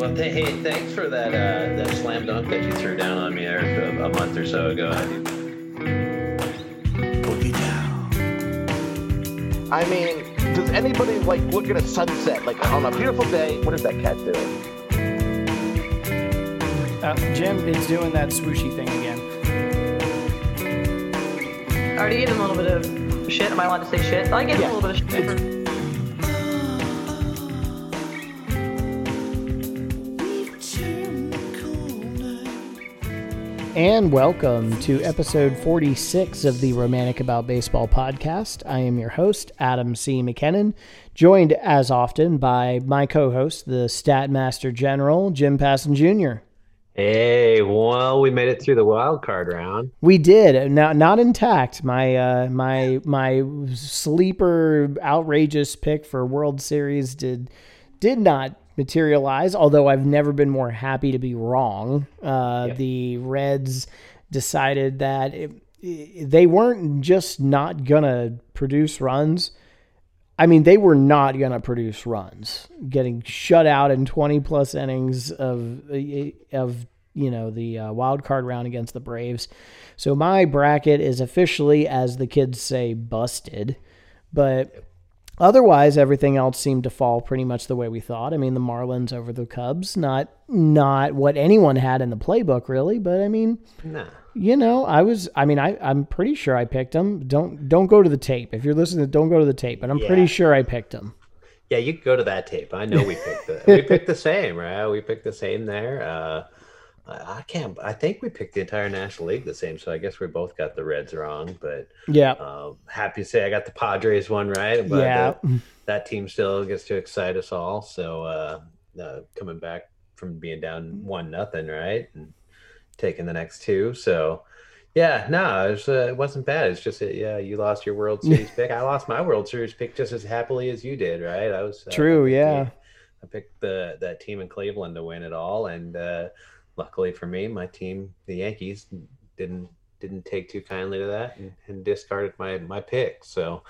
Well, th- hey, thanks for that uh, that slam dunk that you threw down on me there a, a month or so ago. I mean, does anybody like look at a sunset like on a beautiful day? What is that cat doing? Uh, Jim is doing that swooshy thing again. I already gave him a little bit of shit. Am I allowed to say shit? I gave him Yeah. a little bit of shit. And welcome to episode 46 of the Romantic About Baseball podcast. I am your host, Adam C. McKinnon, joined as often by my co host, the Stat Master General, Jim Passon Jr. Hey, well, we made it through the wild card round. We did not not intact. My uh, my my sleeper outrageous pick for World Series did did not materialize. Although I've never been more happy to be wrong. Uh, The Reds decided that it, they weren't just not gonna produce runs. I mean, they were not going to produce runs. Getting shut out in 20 plus innings of of you know the uh, wild card round against the Braves. So my bracket is officially, as the kids say, busted. But otherwise, everything else seemed to fall pretty much the way we thought. I mean, the Marlins over the Cubs, not not what anyone had in the playbook, really. But I mean, Nah. you know, I was. I mean, I I'm pretty sure I picked them. Don't don't go to the tape if you're listening. Don't go to the tape. But I'm pretty sure I picked them. Yeah, you can go to that tape. I know we picked the we picked the same, right? We picked the same there. Uh, I can't. I think we picked the entire National League the same. So I guess we both got the Reds wrong. But Yeah. uh, happy to say I got the Padres one right. But Yeah. uh, that team still gets to excite us all. So uh, uh, coming back from being down one nothing, right, and taking the next two. So yeah, no, it, was, uh, it wasn't bad. It's just that, yeah, you lost your World Series pick. I lost my World Series pick just as happily as you did, right? I was uh, True, yeah. I picked the that team in Cleveland to win it all, and uh, luckily for me, my team, the Yankees, didn't didn't take too kindly to that and, and discarded my my pick. So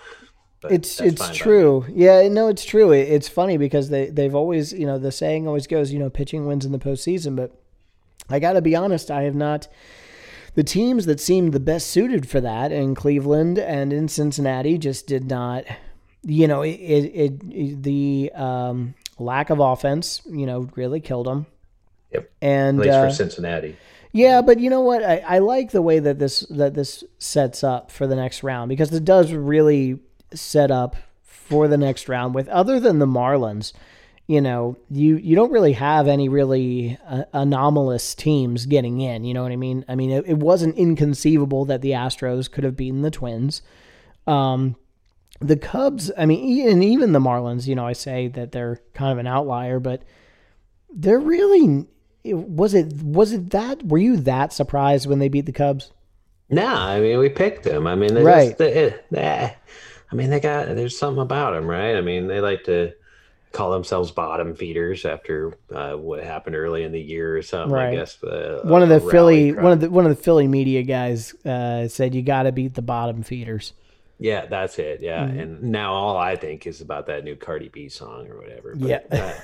but it's it's fine by me. true. Yeah, no, it's true. It, it's funny because they they've always you know the saying always goes you know pitching wins in the postseason, but I got to be honest, I have not. The teams that seemed the best suited for that in Cleveland and in Cincinnati just did not. You know, it, it, it the um, lack of offense, you know, really killed them. Yep. And At least uh, for Cincinnati. Yeah, but you know what? I, I like the way that this that this sets up for the next round because it does really set up for the next round. With other than the Marlins, you know, you you don't really have any really uh, anomalous teams getting in. You know what I mean? I mean, it, it wasn't inconceivable that the Astros could have beaten the Twins. Um, the Cubs, I mean, and even the Marlins. You know, I say that they're kind of an outlier, but they're really was it was it that were you that surprised when they beat the Cubs? No, I mean we picked them. I mean, they Right. Just, they, eh, I mean, they got there's something about them, right? I mean, they like to call themselves bottom feeders after uh, what happened early in the year or something. Right. I guess uh, One of the Philly cry. one of the one of the Philly media guys uh, said you got to beat the bottom feeders. Yeah, that's it. Yeah, Mm-hmm. and now all I think is about that new Cardi B song or whatever. But, Yeah.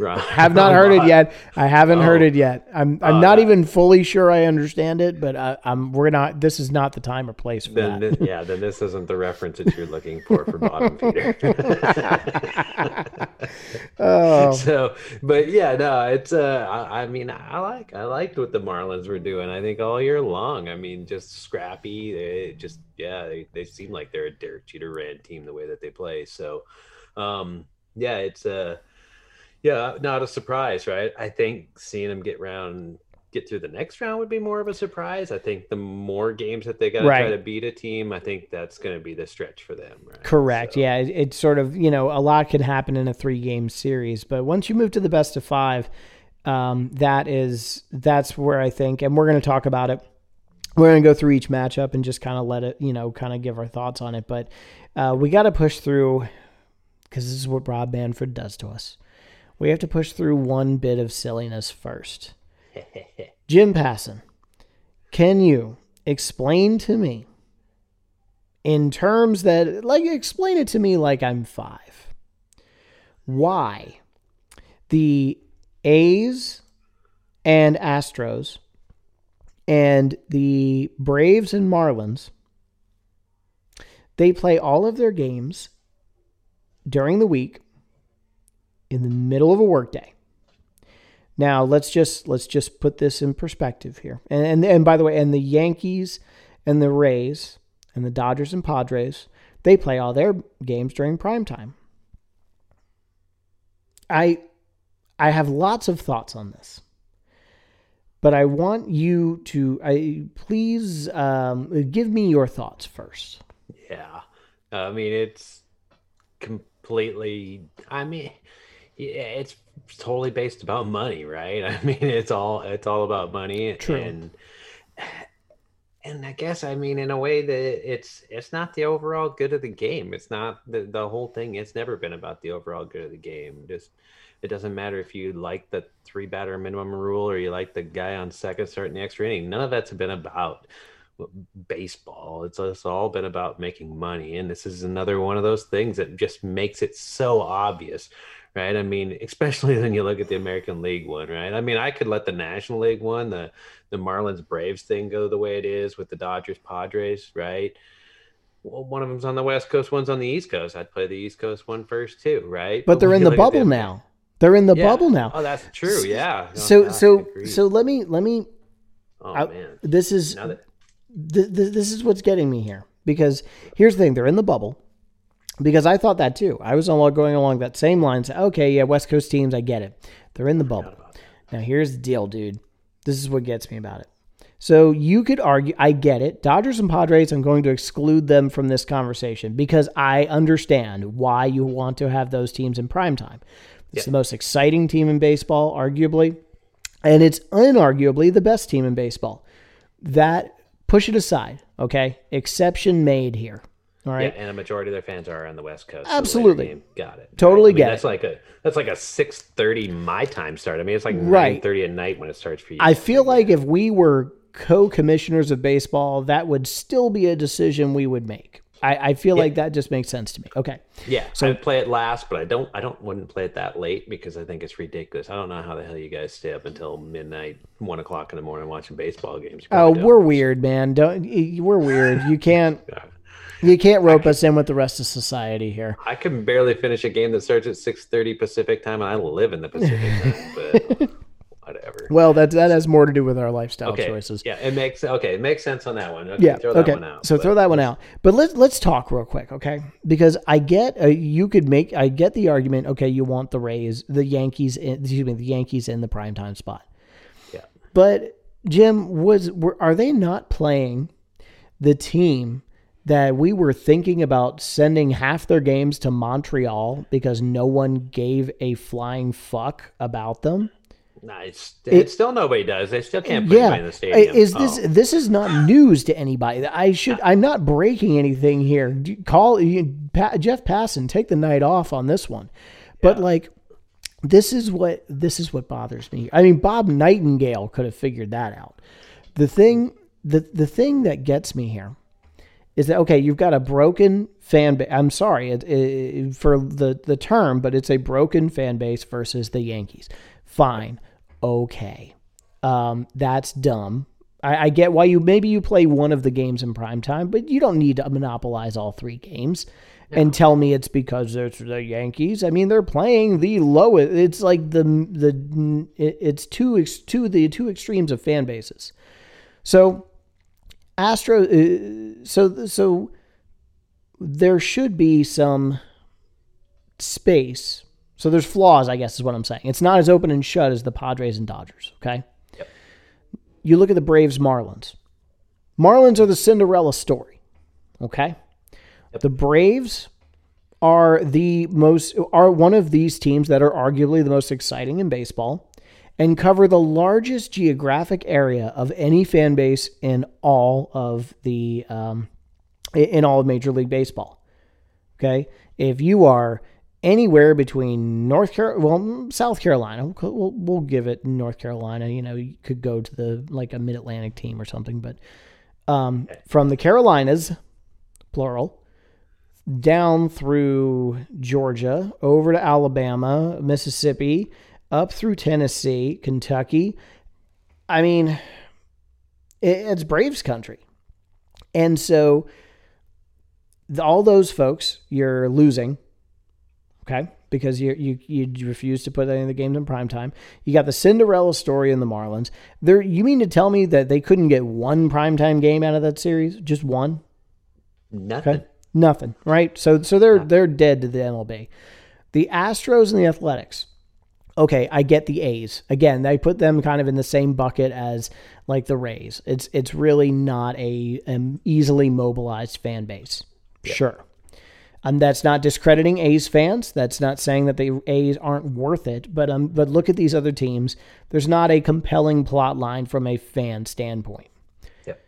Uh, right. Have not heard it yet. I haven't heard Oh. it yet. I'm I'm Oh, not even fully sure I understand it, but I, I'm we're not. This is not the time or place for Then that. this, yeah, then this isn't the reference that you're looking for for bottom feeder. oh, so but yeah no it's uh I, I mean i like i liked what the marlins were doing i think all year long i mean just scrappy they just yeah they, they seem like they're a derek jeter ran team the way that they play so um yeah it's uh yeah not a surprise right i think seeing them get round get through the next round would be more of a surprise i think the more games that they got to Right. try to beat a team i think that's going to be the stretch for them right Correct. So- Yeah, it, it's sort of you know a lot can happen in a three game series, but once you move to the best of five, um, that is that's where I think, and we're going to talk about it. We're going to go through each matchup and just kind of let it, you know, kind of give our thoughts on it. But uh, we got to push through because this is what Rob Manfred does to us. We have to push through one bit of silliness first. Jim Passon, can you explain to me in terms that, like, explain it to me like I'm five, why the A's and Astros and the Braves and Marlins, they play all of their games during the week in the middle of a workday. Now let's just let's just put this in perspective here. And, and and by the way, and the Yankees and the Rays and the Dodgers and Padres, they play all their games during prime time. I I have lots of thoughts on this. But I want you to I please um, give me your thoughts first. Yeah. I mean, it's completely, I mean, it's totally based about money, right? I mean, it's all, it's all about money. True. And, and I guess, I mean, in a way that it's, it's not the overall good of the game. It's not the, the whole thing. It's never been about the overall good of the game. Just, it doesn't matter if you like the three batter minimum rule or you like the guy on second starting the extra inning. None of that's been about baseball. It's, it's all been about making money. And this is another one of those things that just makes it so obvious, right? I mean, especially when you look at the American League one, right? I mean, I could let the National League one, the, the Marlins Braves thing go the way it is with the Dodgers Padres, right? Well, one of them's on the West Coast, one's on the East Coast. I'd play the East Coast one first too, right? But they're in the bubble the- now. They're in the Yeah. bubble now. Oh, that's true. Yeah. No, So gosh, so so let me let me oh I- man. this is that th- th- this is what's getting me here because here's the thing they're in the bubble because i thought that too. I was going along that same line say, okay yeah west coast teams i get it. They're in the bubble. Now here's the deal dude. This is what gets me about it. So you could argue i get it. Dodgers and padres i'm going to exclude them from this conversation because i understand why you want to have those teams in prime time. It's the most exciting team in baseball arguably and it's unarguably the best team in baseball. That push it aside okay? Exception made here all right Yeah, and a majority of their fans are on the West Coast. so Absolutely. game. Got it. Totally I mean, get that's it. like a that's like a six thirty my time start. I mean, it's like Right. nine thirty at night when it starts for you. i feel like if we were co-commissioners of baseball that would still be a decision we would make i, I feel like that just makes sense to me okay yeah, so I play it last, but I don't I don't wouldn't play it that late because I think it's ridiculous. I don't know how the hell you guys stay up until midnight, one o'clock in the morning watching baseball games. Oh don't. we're weird man don't we're weird you can't Yeah. You can't rope us in with the rest of society here I can barely finish a game that starts at six thirty Pacific time, and I live in the Pacific time. But whatever. well that that has more to do with our lifestyle Okay. choices Yeah, it makes okay. It makes sense on that one. Okay, Yeah. throw that okay. one out. so but- throw that one out. But let's let's talk real quick, okay? Because I get uh, you could make I get the argument. Okay, you want the Rays, the Yankees, in, excuse me, the Yankees in the primetime spot. Yeah. But Jim was were, are they not playing the team that we were thinking about sending half their games to Montreal because no one gave a flying fuck about them? It's, it's still nobody does. They still can't put yeah in the stadium. is this Oh. this is not news to anybody i should i'm not breaking anything here call you- Pa- jeff Passan take the night off on this one but like this is what this is what bothers me i mean bob nightingale could have figured that out the thing the the thing that gets me here is that okay you've got a broken fan base i'm sorry it, it, for the the term but it's a broken fan base versus the yankees. Fine. Okay. Um, that's dumb. I, I get why you maybe you play one of the games in prime time but you don't need to monopolize all three games and tell me it's because it's the yankees. I mean they're playing the lowest it's like the the it's two two the two extremes of fan bases. So Astro, uh, so so there should be some space. So there's flaws, I guess, is what I'm saying. It's not as open and shut as the Padres and Dodgers. Okay. Yep. You look at the Braves, Marlins. Marlins are the Cinderella story. Okay. The Braves are the most are one of these teams that are arguably the most exciting in baseball and cover the largest geographic area of any fan base in all of the um, in all of Major League Baseball. Okay, if you are anywhere between North Carolina, well, South Carolina, we'll, we'll, we'll give it North Carolina. You know, you could go to the like a Mid Atlantic team or something, but um, from the Carolinas, plural, down through Georgia, over to Alabama, Mississippi, up through Tennessee, Kentucky. I mean, it, it's Braves country. And so all those folks you're losing, okay? Because you you you refuse to put any of the games in prime time. You got the Cinderella story in the Marlins. There, you mean to tell me that they couldn't get one primetime game out of that series? Just one? Nothing. Okay. Nothing, right? So so they're they're dead to the MLB. The Astros and the Athletics. Okay, I get the A's. Again, they put them kind of in the same bucket as like the Rays. It's it's really not a an easily mobilized fan base. Sure. And that's not discrediting A's fans. That's not saying that the A's aren't worth it. But um, but look at these other teams. There's not a compelling plot line from a fan standpoint. Yep.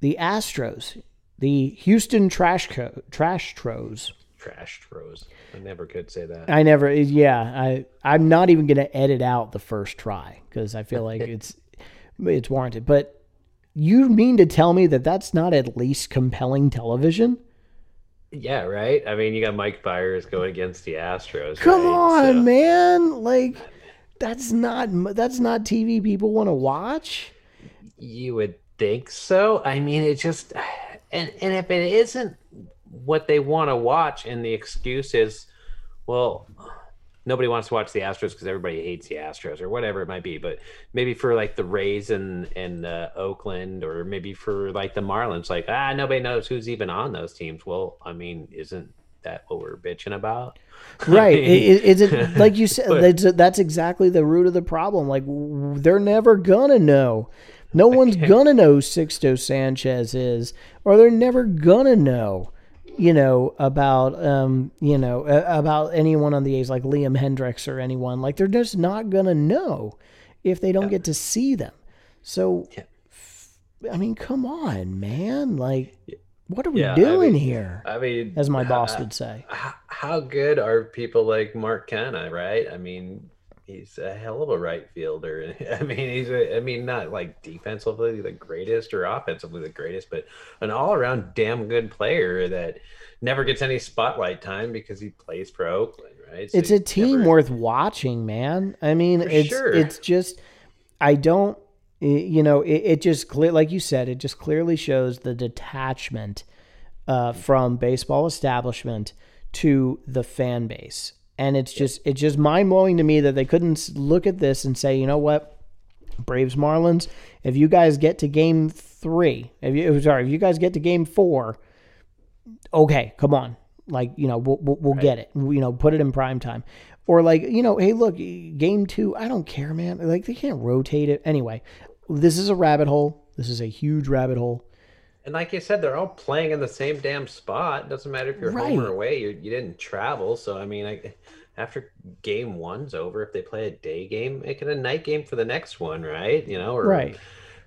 The Astros, the Houston Trash Co- Trash Tros. Trash Rose. I never could say that. I never, yeah, I I'm not even gonna edit out the first try because I feel like it's it's warranted. But you mean to tell me that that's not at least compelling television? Yeah, right. I mean, you got Mike Fiers going against the Astros. Come right? on, So- man! Like that's not that's not TV people want to watch. You would think so. I mean, it just and and if it isn't what they want to watch, and the excuse is, well, nobody wants to watch the Astros because everybody hates the Astros or whatever it might be. But maybe for like the Rays and and uh, Oakland, or maybe for like the Marlins, like ah, nobody knows who's even on those teams. Well, I mean, isn't that what we're bitching about? Right? I- Is it like you said? But- That's that's exactly the root of the problem. Like they're never gonna know. No one's gonna know who Sixto Sanchez is, or they're never gonna know. You know about um you know about anyone on the A's like Liam Hendriks or anyone like they're just not gonna know if they don't get to see them. So, Yeah. I mean, come on, man! Like, what are we Yeah, I doing mean- here? I mean, As my boss would say. how good are people like Mark Canha, right? I mean, he's a hell of a right fielder. I mean, he's a, I mean, not like defensively the greatest or offensively the greatest, but an all-around damn good player that never gets any spotlight time because he plays for Oakland, right? So it's a team never- worth watching, man. I mean, For it's sure. it's just I don't you know, it, it just clear like you said, it just clearly shows the detachment uh, from baseball establishment to the fan base. And it's just it's just mind blowing to me that they couldn't look at this and say, you know what, Braves Marlins, if you guys get to game three, if you sorry, if you guys get to game four, okay, come on. Like, you know, we'll, we'll, we'll get it. You know, put it in prime time. Or like, you know, hey, look, game two, I don't care, man. Like, they can't rotate it. Anyway, this is a rabbit hole. This is a huge rabbit hole. And like you said, they're all playing in the same damn spot. Doesn't matter if you're home or away. You, you didn't travel, so I mean, I, after game one's over, if they play a day game, make it a night game for the next one, right? You know, or Right.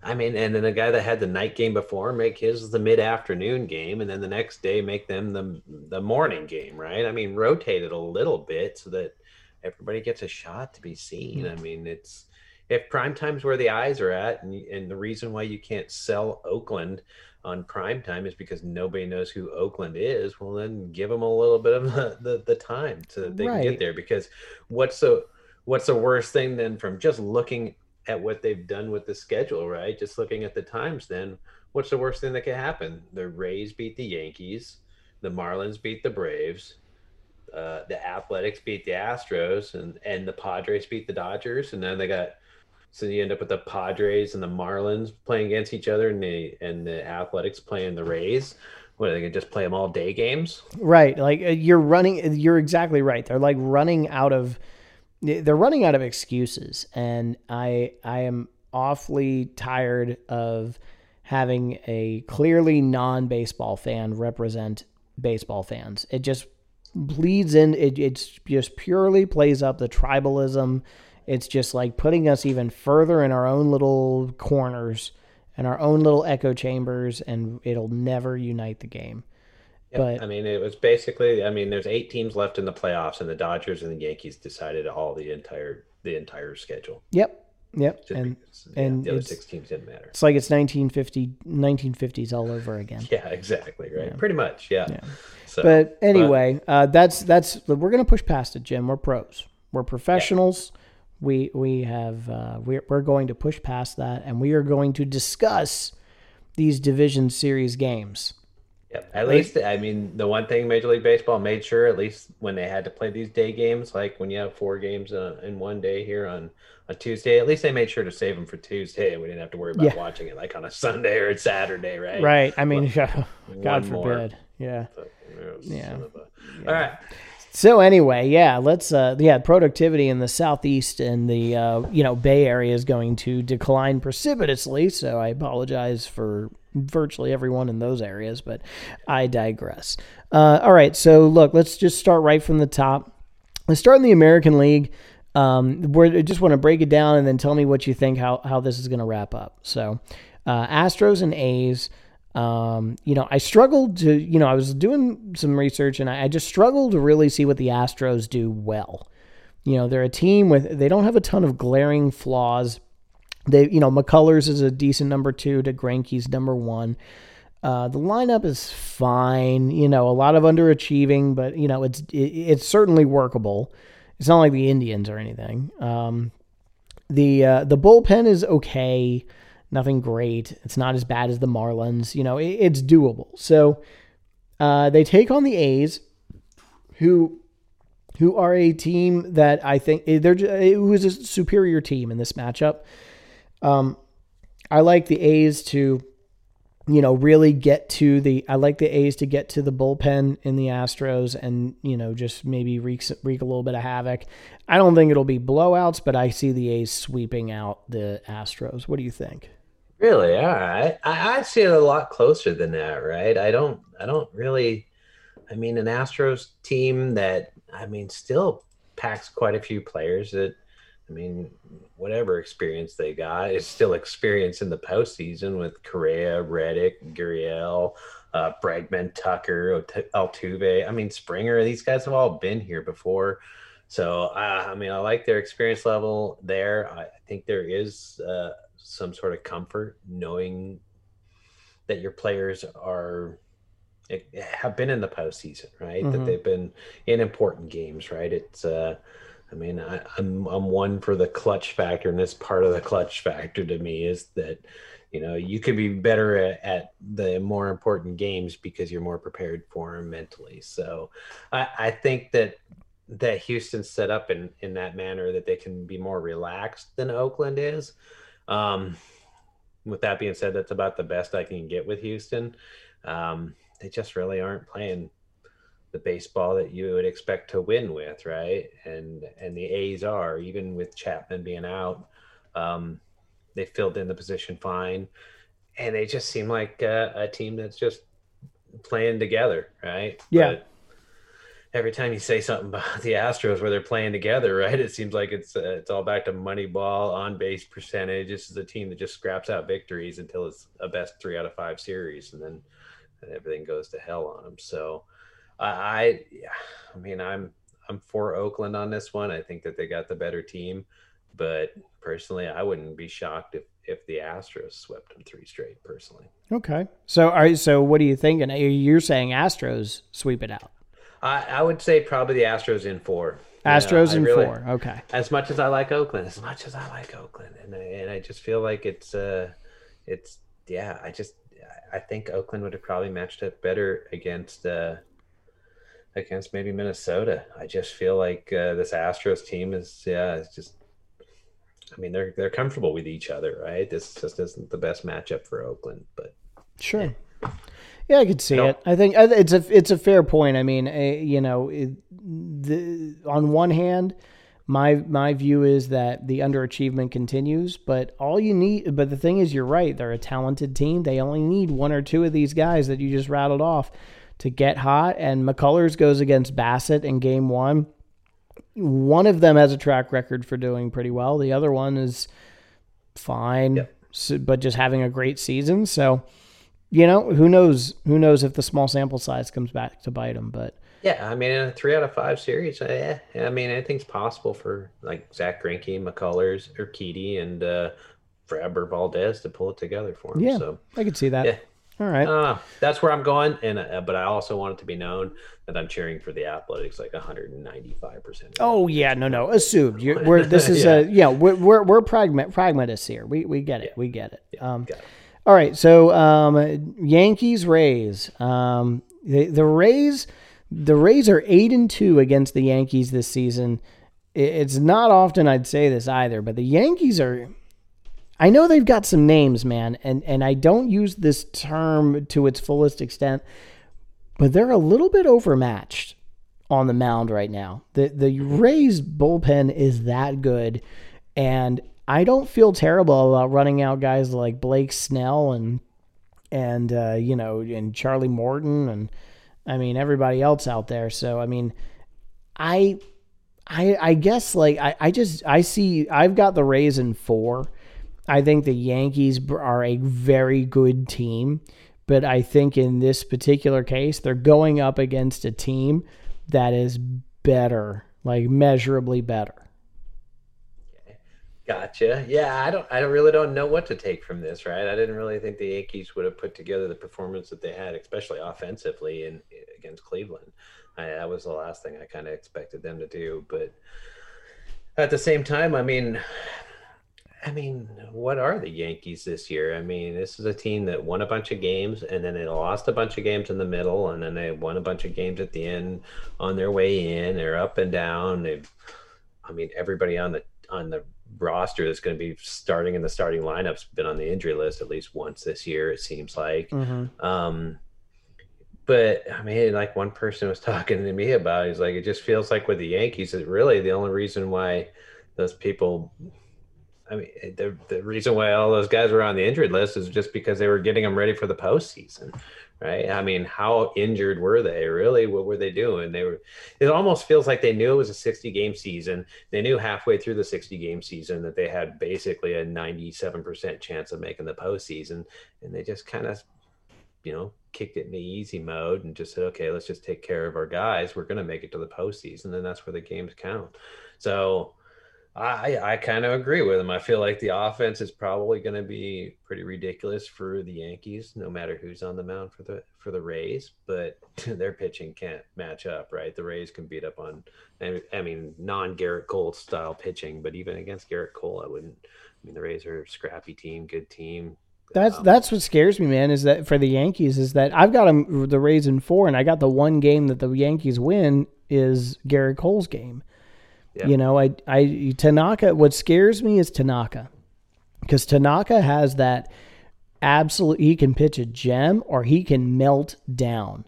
I mean, and then the guy that had the night game before make his the mid afternoon game, and then the next day make them the the morning game, right? I mean, rotate it a little bit so that everybody gets a shot to be seen. Mm. I mean, it's if prime time's where the eyes are at, and, and the reason why you can't sell Oakland on prime time is because nobody knows who Oakland is. Well, then give them a little bit of the, the, the time so that they can get there. Because what's the what's the worst thing then from just looking at what they've done with the schedule, right? Just looking at the times, then what's the worst thing that could happen? The Rays beat the Yankees, the Marlins beat the Braves, uh, the Athletics beat the Astros, and and the Padres beat the Dodgers, and then they got so you end up with the Padres and the Marlins playing against each other, and the and the Athletics playing the Rays. What are they gonna just play them all day games? Right. Like uh, you're running, you're exactly right. They're like running out of, they're running out of excuses. And I, I am awfully tired of having a clearly non baseball fan represent baseball fans. It just bleeds in. It it's just purely plays up the tribalism. It's just like putting us even further in our own little corners and our own little echo chambers, and it'll never unite the game. Yep. But- I mean, it was basically. I mean, there's eight teams left in the playoffs, and the Dodgers and the Yankees decided all the entire the entire schedule. Yep. Yep. Just And because, yeah, and the other six teams didn't matter. it's like it's 1950 1950s all over again. Yeah, exactly. Right. Pretty much. Yeah. Yeah. So, But anyway, uh, that's that's we're gonna push past it, Jim. We're pros. We're professionals. We we have uh, we're we're going to push past that, and we are going to discuss these division series games. Yep. At least, I mean, the one thing Major League Baseball made sure, at least when they had to play these day games, like when you have four games uh, in one day here on a Tuesday, at least they made sure to save them for Tuesday, and we didn't have to worry about Yeah. watching it like on a Sunday or a Saturday, right? Right. I mean, God one more. forbid. Yeah. But, you know, Yeah. a- All right. So anyway, yeah, let's uh yeah, productivity in the southeast and the uh you know, Bay Area is going to decline precipitously, so I apologize for virtually everyone in those areas, but I digress. Uh all right, so look, let's just start right from the top. Let's start in the American League. Um, I just want to break it down and then tell me what you think how how this is going to wrap up. So, uh, Astros and A's. Um, you know, I struggled to, you know, I was doing some research and I, I just struggled to really see what the Astros do well. You know, they're a team with, they don't have a ton of glaring flaws. They, you know, McCullers is a decent number two to Greinke's number one. Uh, the lineup is fine. You know, a lot of underachieving, but you know, it's it, it's certainly workable. It's not like the Indians or anything. Um, the uh, the bullpen is okay, nothing great. It's not as bad as the Marlins. You know, it, it's doable. So uh, they take on the A's, who who are a team that I think eh, they're who is a superior team in this matchup. Um, I like the A's to, you know, really get to the. I like the A's to get to the bullpen in the Astros and you know just maybe wreak wreak a little bit of havoc. I don't think it'll be blowouts, but I see the A's sweeping out the Astros. What do you think? Really? All right. I, I see it a lot closer than that, right? I don't I don't really I mean an Astros team that I mean still packs quite a few players that I mean whatever experience they got is still experience in the postseason with Correa, Reddick, Gurriel, uh, Bregman, Tucker, Altuve. I mean Springer. These guys have all been here before. So uh, I mean, I like their experience level there. I, I think there is uh, some sort of comfort knowing that your players are eh, have been in the postseason, right? That Mhm. they've been in important games, right? It's uh, I mean, I, I'm I'm one for the clutch factor, and this part of the clutch factor to me is that you know you could be better at, at the more important games because you're more prepared for them mentally. So I, I think that that Houston's set up in in that manner that they can be more relaxed than Oakland is. Um, with that being said, that's about the best I can get with Houston. Um, they just really aren't playing the baseball that you would expect to win with, right? And and the A's are even with Chapman being out. Um, they filled in the position fine, and they just seem like uh, a team that's just playing together, right? Yeah. But every time you say something about the Astros where they're playing together, right? It seems like it's uh, it's all back to money ball, on base percentage. This is a team that just scraps out victories until it's a best three out of five series, and then everything goes to hell on them. So, I, I, yeah, I mean, I'm I'm for Oakland on this one. I think that they got the better team, but personally, I wouldn't be shocked if if the Astros swept them three straight. Personally. Okay. So are so what are you thinking? You're saying Astros sweep it out. I, I would say probably the Astros in four. You know, Astros in really- four. Okay. As much as I like Oakland, as much as I like Oakland, and I, and I just feel like it's uh, it's yeah. I just I think Oakland would have probably matched up better against uh, against maybe Minnesota. I just feel like uh, this Astros team is yeah. It's just I mean they're they're comfortable with each other, right? This just isn't the best matchup for Oakland, but Sure. Yeah, I could see No. it. I think it's a it's a fair point. I mean, eh, you know, it, the on one hand, my my view is that the underachievement continues, but all you need but the thing is you're right, they're a talented team. They only need one or two of these guys that you just rattled off to get hot and McCullers goes against Bassitt in game 1. One of them has a track record for doing pretty well. The other one is fine, Yep. so, but just having a great season. So, you know, who knows? Who knows if the small sample size comes back to bite them? But Yeah, I mean, in a three out of five series, uh, yeah, I mean, anything's possible for like Zach Greinke, McCullers, Urquidy, and uh, Framber Valdez to pull it together for him. Yeah. So I could see that. Yeah. All right. Uh, that's where I'm going, and uh, but I also want it to be known that I'm cheering for the Athletics like 195 percent. Oh yeah, no, no, assumed. You, we're this is a yeah, we're we're, we're pragma- pragmatists here. We we get it. We get it. Um, got it. All right, so um, Yankees Rays. Um, the the Rays, the Rays are eight and two against the Yankees this season. It's not often I'd say this either, but the Yankees are. I know they've got some names, man, and and I don't use this term to its fullest extent, but they're a little bit overmatched on the mound right now. The the Rays bullpen is that good, and I don't feel terrible about running out guys like Blake Snell and and uh, you know and Charlie Morton and I mean everybody else out there. So I mean, I I I guess like I I just I see I've got the Rays in four. I think the Yankees are a very good team, but I think in this particular case, they're going up against a team that is better, like measurably better. Gotcha. Yeah, I don't. I really don't know what to take from this. Right. I didn't really think the Yankees would have put together the performance that they had, especially offensively in against Cleveland. I, that was the last thing I kind of expected them to do. But at the same time, I mean, I mean, what are the Yankees this year? I mean, this is a team that won a bunch of games and then they lost a bunch of games in the middle and then they won a bunch of games at the end on their way in. They're up and down. They've, I mean, everybody on the on the roster that's going to be starting in the starting lineup's been on the injury list at least once this year. It seems like. Um, but I mean, like one person was talking to me about, he's like, it just feels like with the Yankees, it really the only reason why those people, I mean, the the reason why all those guys were on the injured list is just because they were getting them ready for the postseason, right? I mean, how injured were they really? What were they doing? They were. It almost feels like they knew it was a sixty game season. They knew halfway through the sixty game season that they had basically a ninety seven percent chance of making the postseason, and they just kind of you know, kicked it in the easy mode and just said, okay, let's just take care of our guys. We're going to make it to the postseason, and that's where the games count. So I, I kind of agree with him. I feel like the offense is probably going to be pretty ridiculous for the Yankees, no matter who's on the mound for the for the Rays. But their pitching can't match up, right? The Rays can beat up on, I mean, non Garrett Cole style pitching, but even against Garrett Cole, I wouldn't. I mean, the Rays are a scrappy team, good team. That's Um, that's what scares me, man. Is that for the Yankees? Is that I've got them the Rays in four, and I got the one game that the Yankees win is Garrett Cole's game. Yeah. You know, I I Tanaka. What scares me is Tanaka, because Tanaka has that absolute. He can pitch a gem or he can melt down.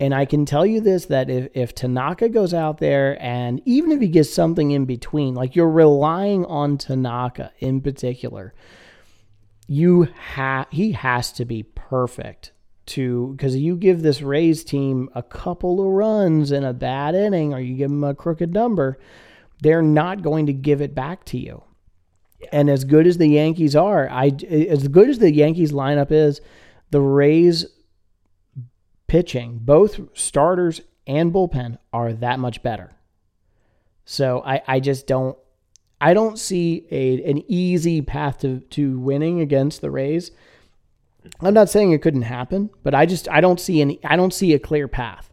And I can tell you this that if, if Tanaka goes out there and even if he gets something in between, like you're relying on Tanaka in particular, you have he has to be perfect to because you give this Rays team a couple of runs in a bad inning or you give them a crooked number, they're not going to give it back to you. And as good as the Yankees are, I as good as the Yankees lineup is, the Rays pitching, both starters and bullpen, are that much better. So I, I just don't I don't see a an easy path to, to winning against the Rays. I'm not saying it couldn't happen, but I just I don't see any I don't see a clear path.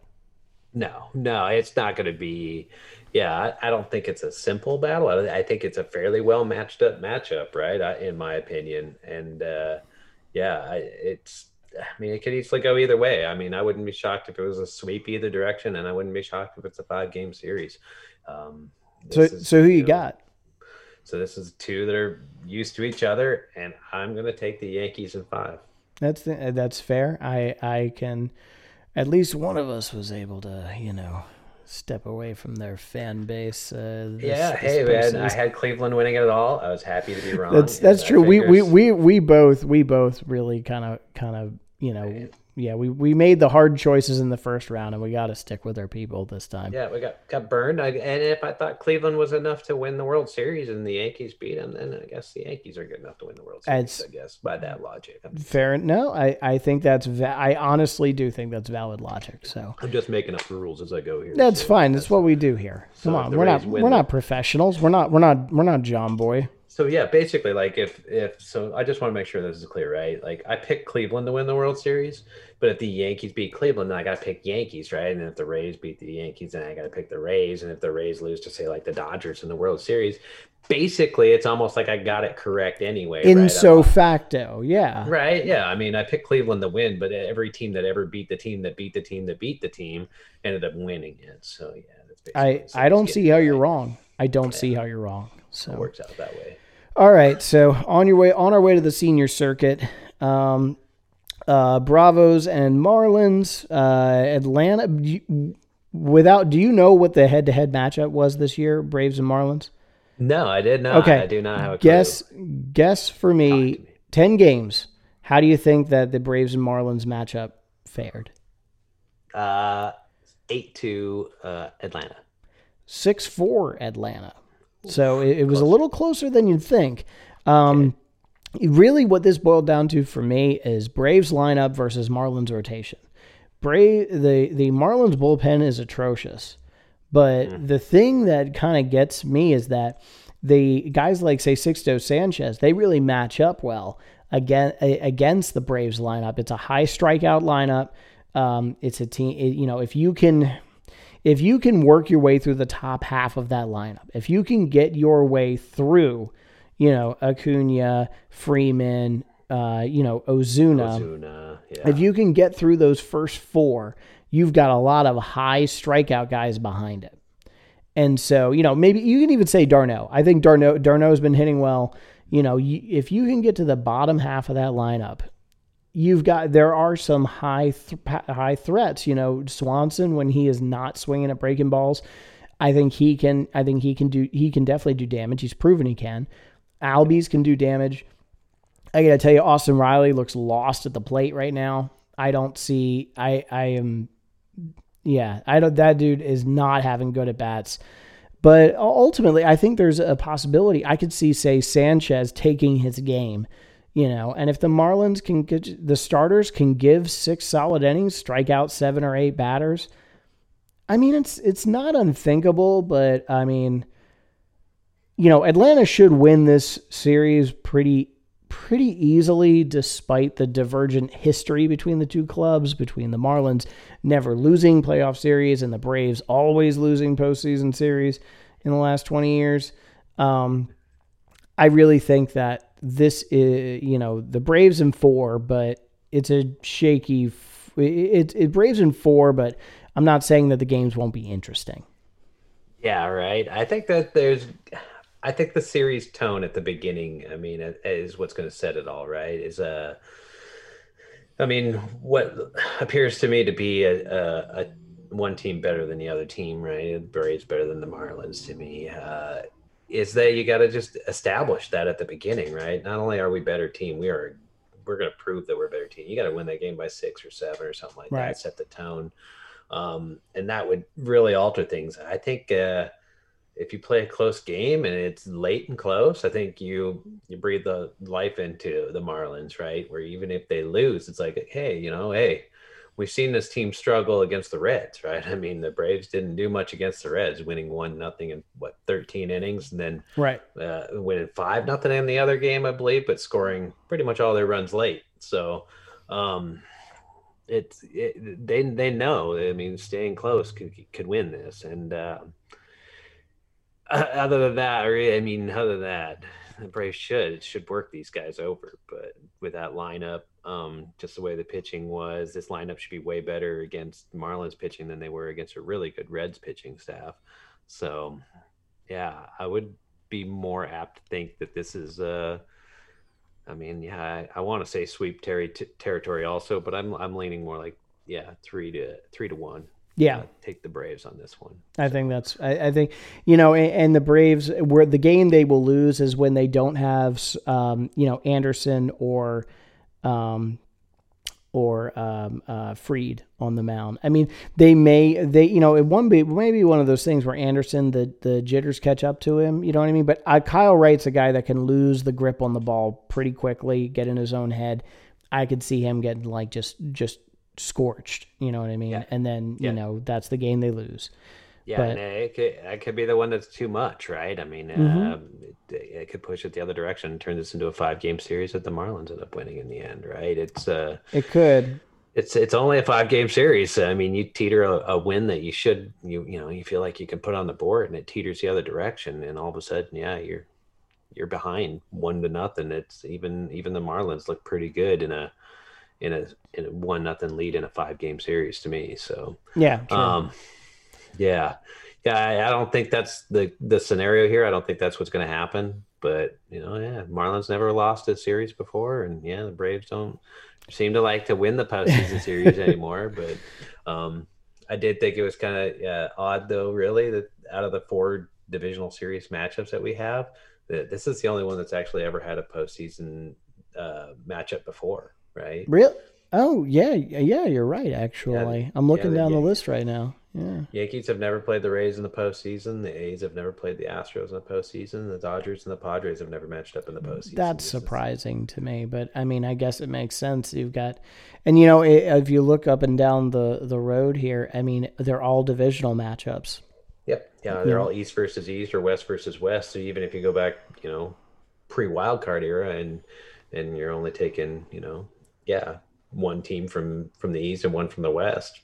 No, no, it's not going to be. Yeah, I, I don't think it's a simple battle. I, I think it's a fairly well matched up matchup, right? I, in my opinion, and uh, yeah, I, it's. I mean, it could easily go either way. I mean, I wouldn't be shocked if it was a sweep either direction, and I wouldn't be shocked if it's a five game series. Um, So is, so who you know, got? So this is two that are used to each other, and I'm going to take the Yankees in five. That's the, that's fair. I I can at least one of us was able to, you know, step away from their fan base. Uh, this, Yeah, this hey man, I had Cleveland winning it all. I was happy to be wrong. That's that's true. We, we we we both we both really kind of kind of you know yeah we we made the hard choices in the first round and we got to stick with our people this time. Yeah, we got got burned. I, and if I thought Cleveland was enough to win the World Series and the Yankees beat them, then I guess the Yankees are good enough to win the World Series. It's- I guess by that logic, I'm, Fair. No, I I think that's va- I honestly do think that's valid logic. So I'm just making up the rules as I go here. that's so fine. That's what we do here. Come if on, we're not Rays we're not professionals. We're not we're not we're not John Boy. So yeah, basically, like if if so, I just want to make sure this is clear, right? Like I picked Cleveland to win the World Series, but if the Yankees beat Cleveland, then I got to pick Yankees, right? And if the Rays beat the Yankees, then I got to pick the Rays. And if the Rays lose to say like the Dodgers in the World Series, basically, it's almost like I got it correct anyway. In right? so facto, yeah. Right. Yeah. I mean, I picked Cleveland to win, but every team that ever beat the team that beat the team that beat the team ended up winning it. So yeah, that's basically I I don't see how right. you're wrong. I don't see how you're wrong. So It works out that way. All right, so on your way on our way to the senior circuit, um, uh, Bravos and Marlins, uh, Atlanta. you- Without, do you know what the head-to-head matchup was this year, Braves and Marlins? No, I did not. Okay, I do not have a guess. clue. Guess for me, ten games. How do you think that the Braves and Marlins matchup fared? Uh, eight to uh, Atlanta. Six four Atlanta. So it, it was a little closer than you'd think. Um, Really, what this boiled down to for me is Braves lineup versus Marlins rotation. Brave the the Marlins bullpen is atrocious, but the thing that kind of gets me is that the guys like say Sixto Sanchez they really match up well again against the Braves lineup. It's a high strikeout lineup. Um, it's a team. it- you know, if you can if you can work your way through the top half of that lineup, if you can get your way through, you know, Acuna, Freeman, uh, you know, Ozuna, Ozuna, yeah. if you can get through those first four, you've got a lot of high strikeout guys behind it. And so, you know, maybe you can even say d'Arnaud. I think d'Arnaud d'Arnaud's been hitting well. You know, if you can get to the bottom half of that lineup, you've got there are some high th- high threats. You know, Swanson when he is not swinging at breaking balls, I think he can. I think he can do. He can definitely do damage. He's proven he can. Albies can do damage. I gotta tell you, Austin Riley looks lost at the plate right now. I don't see. I I am. Yeah, I don't. That dude is not having good at bats. But ultimately, I think there's a possibility. I could see, say, Sanchez taking his game, you know, and if the Marlins can get the starters can give six solid innings, strike out seven or eight batters. I mean, it's it's not unthinkable, but I mean, you know, Atlanta should win this series pretty pretty easily despite the divergent history between the two clubs, between the Marlins never losing playoff series and the Braves always losing postseason series in the last 20 years. Um, I really think that this is, you know, the Braves in four, but it's a shaky, it, it Braves in four, but I'm not saying that the games won't be interesting. Yeah, right. I think that there's, I think the series tone at the beginning, I mean, is what's going to set it all, right? Is a, I mean, what appears to me to be a, a, a one team better than the other team, right? The Braves better than the Marlins to me. Uh, is that you got to just establish that at the beginning, right? Not only are we better team, we are we're going to prove that we're a better team. You got to win that game by six or seven or something like Right. that. Set the tone, um, and that would really alter things. I think uh, if you play a close game and it's late and close, I think you you breathe the life into the Marlins, right? Where even if they lose, it's like, hey, you know, hey, we've seen this team struggle against the Reds, right? I mean, the Braves didn't do much against the Reds, winning one nothing in what 13 innings, and then Right. uh, winning five nothing in the other game, I believe, but scoring pretty much all their runs late. So, um, it's it, they they know. I mean, staying close could could win this, and uh, uh, other than that, I mean, other than that, the Braves should should work these guys over. But with that lineup, um, just the way the pitching was, this lineup should be way better against Marlins pitching than they were against a really good Reds pitching staff. So, yeah, I would be more apt to think that this is uh I mean, yeah, I, I want to say sweep terri- t- territory also, but I'm I'm leaning more like yeah, 3 to 3 to 1. Yeah. Uh, take the Braves on this one. I think that's. I, I think you know, and, and the Braves, where the game they will lose is when they don't have, um, you know, Anderson or, um, or um, uh, Fried on the mound. I mean, they may they you know it one be maybe one of those things where Anderson the the jitters catch up to him. You know what I mean? But uh, Kyle Wright's a guy that can lose the grip on the ball pretty quickly, get in his own head. I could see him getting like just just scorched. You know what I mean? Yeah. And then you know that's the game they lose. Yeah, But- and it could, it could be the one that's too much, right? I mean, Mhm. um, it, it could push it the other direction and turn this into a five game series that the Marlins end up winning in the end, right? It's uh, It could. it's it's only a five game series. I mean, you teeter a, a win that you should you you know you feel like you can put on the board, and it teeters the other direction, and all of a sudden, yeah, you're you're behind one to nothing. It's even even the Marlins look pretty good in a in a in a one nothing lead in a five game series to me. So. Yeah. Sure. Um, yeah, yeah. I, I don't think that's the the scenario here. I don't think that's what's going to happen. But you know, yeah, Marlins never lost a series before, and yeah, the Braves don't seem to like to win the postseason series anymore. But um, I did think it was kind of uh, odd, though, really, that out of the four divisional series matchups that we have, that this is the only one that's actually ever had a postseason uh, matchup before, right? Real? Oh yeah, yeah. You're right. Actually, I'm looking the down the list right now. Yeah. Yankees have never played the Rays in the postseason. The A's have never played the Astros in the postseason. The Dodgers and the Padres have never matched up in the postseason. That's surprising to me, but I mean, I guess it makes sense. You've got, and you know, if you look up and down the the road here, I mean, they're all divisional matchups. Yep. Yeah, they're all East versus East or West versus West. So even if you go back, you know, pre wild card era, and and you're only taking, you know, yeah, one team from from the East and one from the West,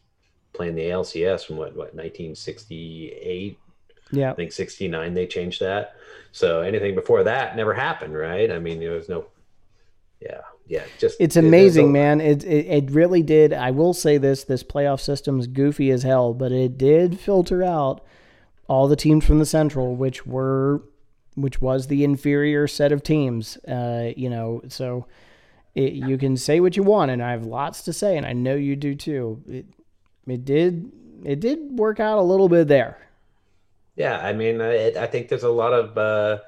playing the ALCS from what what 1968 Yeah, I think 69 they changed that. So anything before that never happened, right? I mean, there was no yeah, yeah, just it's amazing, a- man. It, it it really did. I will say this: this playoff system's goofy as hell, but it did filter out all the teams from the Central, which were which was the inferior set of teams. Uh, you know, so it, you can say what you want, and I have lots to say, and I know you do too. It it did it did work out a little bit there. Yeah, I mean, I, I think there's a lot of uh,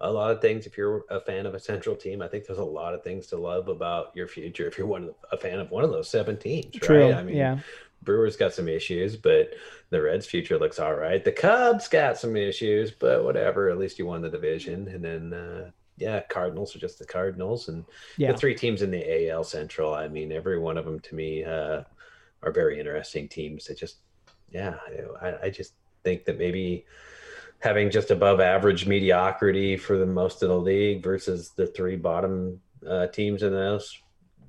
a lot of things. If you're a fan of a central team, I think there's a lot of things to love about your future. If you're one of, a fan of one of those seven teams, True. right? I mean, yeah. Brewers got some issues, but the Reds' future looks all right. The Cubs got some issues, but whatever. At least you won the division, and then uh, yeah, Cardinals are just the Cardinals, and Yeah. the three teams in the AL Central. I mean, every one of them to me uh, are very interesting teams. They just, yeah, I, I just think that maybe having just above average mediocrity for the most of the league versus the three bottom uh, teams in those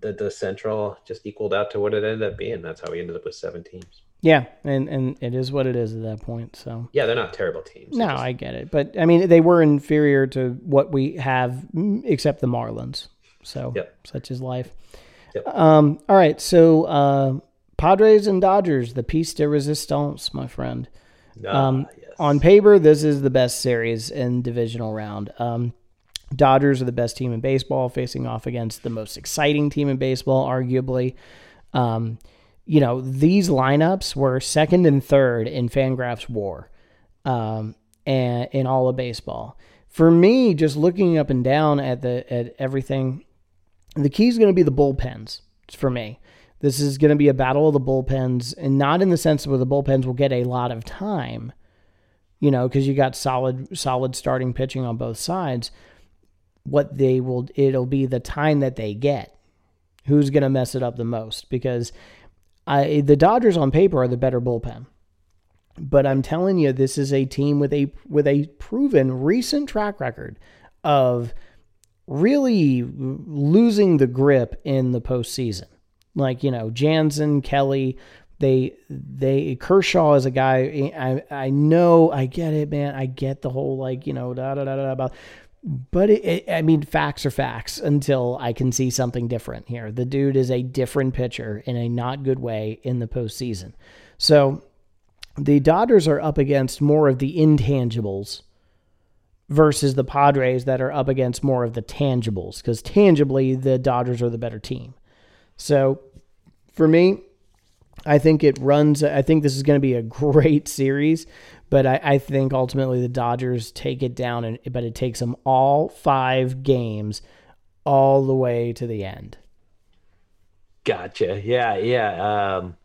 the, the central just equaled out to what it ended up being that's how we ended up with seven teams Yeah, and and it is what it is at that point. So yeah they're not terrible teams No, just- I get it, but I mean they were inferior to what we have, mm, except the Marlins. So Yep. such is life. Yep. Um, all right, so uh, Padres and Dodgers, the piece de resistance, my friend. Ah, um, yes. On paper, this is the best series in divisional round. Um, Dodgers are the best team in baseball, facing off against the most exciting team in baseball, arguably. Um, you know, these lineups were second and third in Fangraphs WAR, um, and in all of baseball. For me, just looking up and down at the at everything, the key is going to be the bullpens for me. This is going to be a battle of the bullpens, and not in the sense where the bullpens will get a lot of time, you know, because you got solid solid starting pitching on both sides. What they will, it'll be the time that they get. Who's going to mess it up the most? Because I, the Dodgers on paper are the better bullpen, but I'm telling you, this is a team with a with a proven recent track record of really losing the grip in the postseason. Like you know, Jansen, Kelly, they they Kershaw is a guy. I I know, I get it, man. I get the whole like you know da da da da about. But it, it, I mean, facts are facts until I can see something different here. The dude is a different pitcher in a not good way in the postseason. So the Dodgers are up against more of the intangibles versus the Padres that are up against more of the tangibles because tangibly the Dodgers are the better team. So for me, I think it runs. I think this is going to be a great series, but I, I think ultimately the Dodgers take it down, and but it takes them all five games, all the way to the end. Gotcha. Yeah, yeah. Um,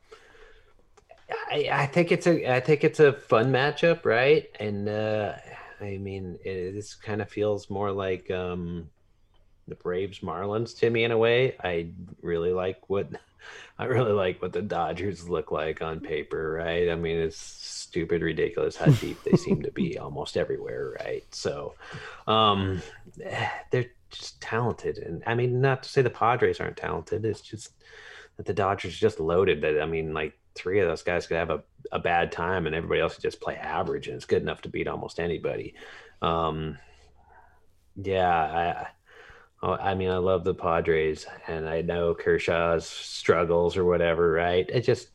I, I think it's a I think it's a fun matchup, right? And uh, I mean, it, this kind of feels more like um, the Braves Marlins to me in a way. I really like what I really like what the Dodgers look like on paper, right? I mean, it's stupid, ridiculous how deep they seem to be almost everywhere, right? So, um, they're just talented, and I mean, not to say the Padres aren't talented. It's just that the Dodgers just loaded. That I mean, like three of those guys could have a, a bad time, and everybody else could just play average, and it's good enough to beat almost anybody. Um, yeah, I, I mean, I love the Padres, and I know Kershaw's struggles or whatever, right? It just,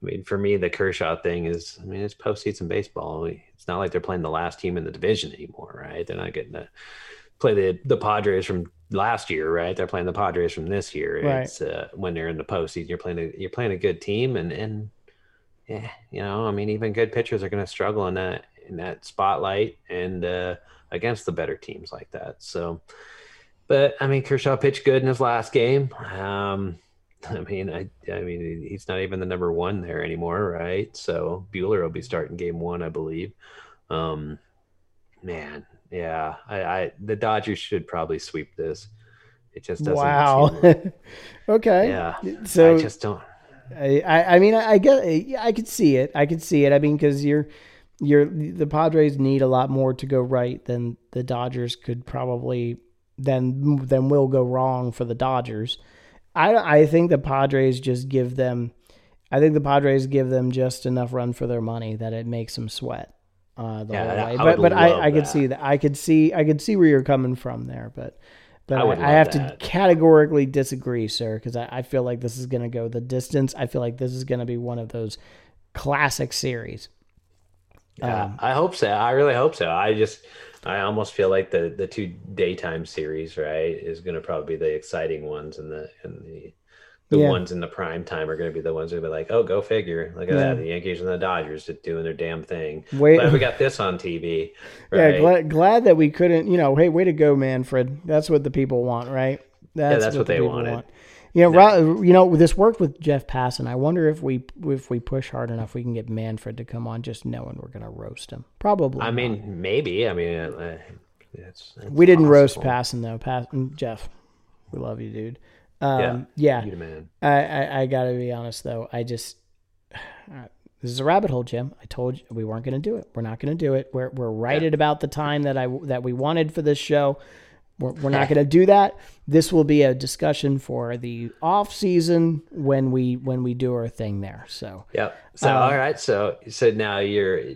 I mean, for me, the Kershaw thing is, I mean, it's postseason baseball. It's not like they're playing the last team in the division anymore, right? They're not getting to play the the Padres from last year, right? They're playing the Padres from this year. Right. It's uh, when they're in the postseason, you're playing a, you're playing a good team, and and yeah, you know, I mean, even good pitchers are going to struggle in that in that spotlight and uh, against the better teams like that. So, but I mean, Kershaw pitched good in his last game. Um, I mean, I I mean, he's not even the number one there anymore, right? So Buehler will be starting game one, I believe. Um, man, yeah, I, I the Dodgers should probably sweep this. It just doesn't. Wow. okay. Yeah. So I just don't. I, I mean I, I get I could see it I could see it I mean because you're you're the Padres need a lot more to go right than the Dodgers could probably then then will go wrong for the Dodgers. I I think the Padres just give them I think the Padres give them just enough run for their money that it makes them sweat uh, the yeah, whole way. I but but I, I could see that. I could see I could see where you're coming from there. But but I, I, I have that. to categorically disagree, sir, because I, I feel like this is going to go the distance. I feel like this is going to be one of those classic series. Yeah, um, I hope so. I really hope so. I just I almost feel like the the two daytime series right is going to probably be the exciting ones and the and the the yeah. ones in the prime time are going to be the ones that be like, oh, go figure. Look at yeah. that. The Yankees and the Dodgers just doing their damn thing. Wait, glad we got this on TV. Right? Yeah, glad, glad that we couldn't, you know, hey, way to go, Manfred. That's what the people want, right? That's, yeah, that's what, what the they wanted. Want. You know, no. you know, this worked with Jeff Passan. I wonder if we if we push hard enough, we can get Manfred to come on, just knowing we're going to roast him. Probably. I not. mean, maybe. I mean, uh, it's, it's we didn't possible. roast Passan though. Pass, Jeff, we love you, dude. Um, yeah, yeah. man. I, I, I gotta be honest though. I just uh, this is a rabbit hole, Jim. I told you we weren't going to do it. We're not going to do it. We're we're right yeah. at about the time that I that we wanted for this show. We're, we're not going to do that. This will be a discussion for the off season when we when we do our thing there. So yeah. So um, all right. So so now you're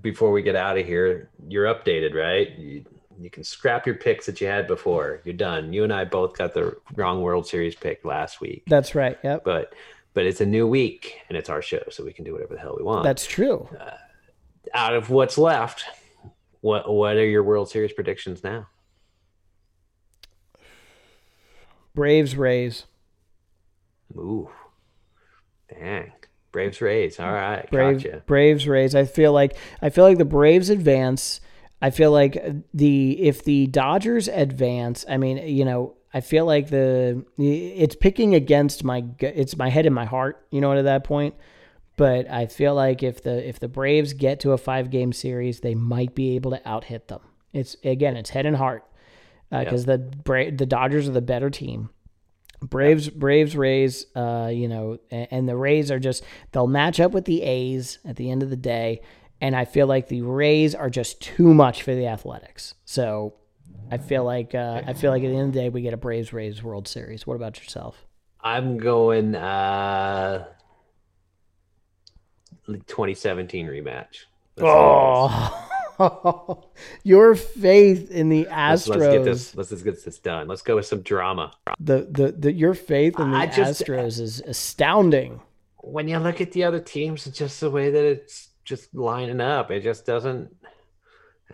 before we get out of here, you're updated, right? You, you can scrap your picks that you had before. You're done. You and I both got the wrong World Series pick last week. That's right. Yep. But but it's a new week and it's our show, so we can do whatever the hell we want. That's true. Uh, out of what's left, what what are your World Series predictions now? Braves Rays. Ooh, dang. Braves Rays. All right, Brave, gotcha. Braves Rays. I feel like I feel like the Braves advance I feel like the if the Dodgers advance, I mean, you know, I feel like the it's picking against my it's my head and my heart, you know, at that point. But I feel like if the if the Braves get to a five game series, they might be able to out hit them. It's again, it's head and heart because uh, the Bra- the Dodgers are the better team. Braves, Braves, Rays, uh, you know, and, and the Rays are just they'll match up with the A's at the end of the day, and I feel like the Rays are just too much for the Athletics. So I feel like uh, I feel like at the end of the day we get a Braves Rays World Series. What about yourself? I'm going uh 2017 rematch. That's oh, your faith in the Astros. Let's, let's, get this. Let's, let's get this done. Let's go with some drama. The the, the your faith in the just, Astros is astounding. When you look at the other teams, it's just the way that it's just lining up. It just doesn't.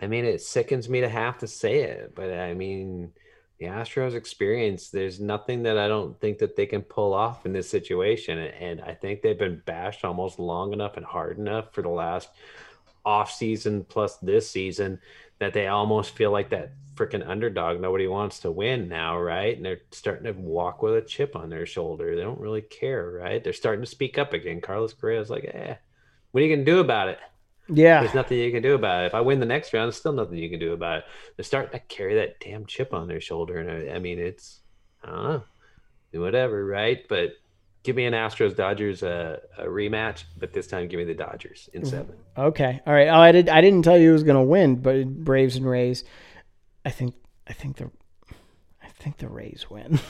I mean, it sickens me to have to say it, but I mean, the Astros experience. There's nothing that I don't think that they can pull off in this situation, and I think they've been bashed almost long enough and hard enough for the last off season plus this season that they almost feel like that freaking underdog. Nobody wants to win now, right? And they're starting to walk with a chip on their shoulder. They don't really care, right? They're starting to speak up again. Carlos Correa is like, eh, what are you going to do about it? Yeah. There's nothing you can do about it. If I win the next round, there's still nothing you can do about it. They're starting to carry that damn chip on their shoulder, and I, I mean, it's I don't know, whatever, right? But give me an Astros Dodgers uh, a rematch, but this time give me the Dodgers in seven. Okay. All right. Oh, I did. I didn't tell you who was going to win, but Braves and Rays. I think. I think the. I think the Rays win.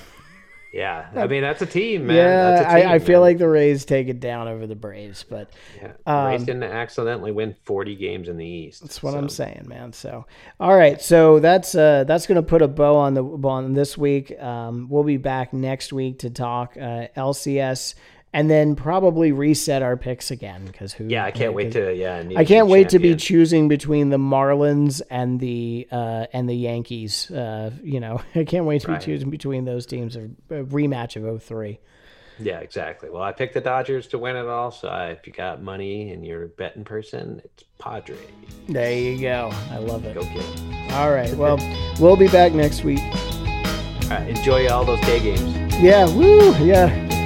Yeah, I mean that's a team, man. yeah, That's a team, I, I feel like the Rays take it down over the Braves, but yeah. um, Rays didn't accidentally win 40 games in the East. That's what I'm saying, man. So, all right, so that's uh, that's gonna put a bow on the on this week. Um, we'll be back next week to talk uh, LCS, and then probably reset our picks again because who? Yeah, I can't wait to yeah. I can't wait to be choosing between the Marlins and the uh, and the Yankees. Uh, you know, I can't wait to be choosing between those teams. A a rematch of 03. Yeah, exactly. Well, I picked the Dodgers to win it all. So if you got money and you're a betting person, it's Padre. There you go. I love it. Go get it. All right. Well, we'll be back next week. All right, enjoy all those day games. Yeah. Woo. Yeah.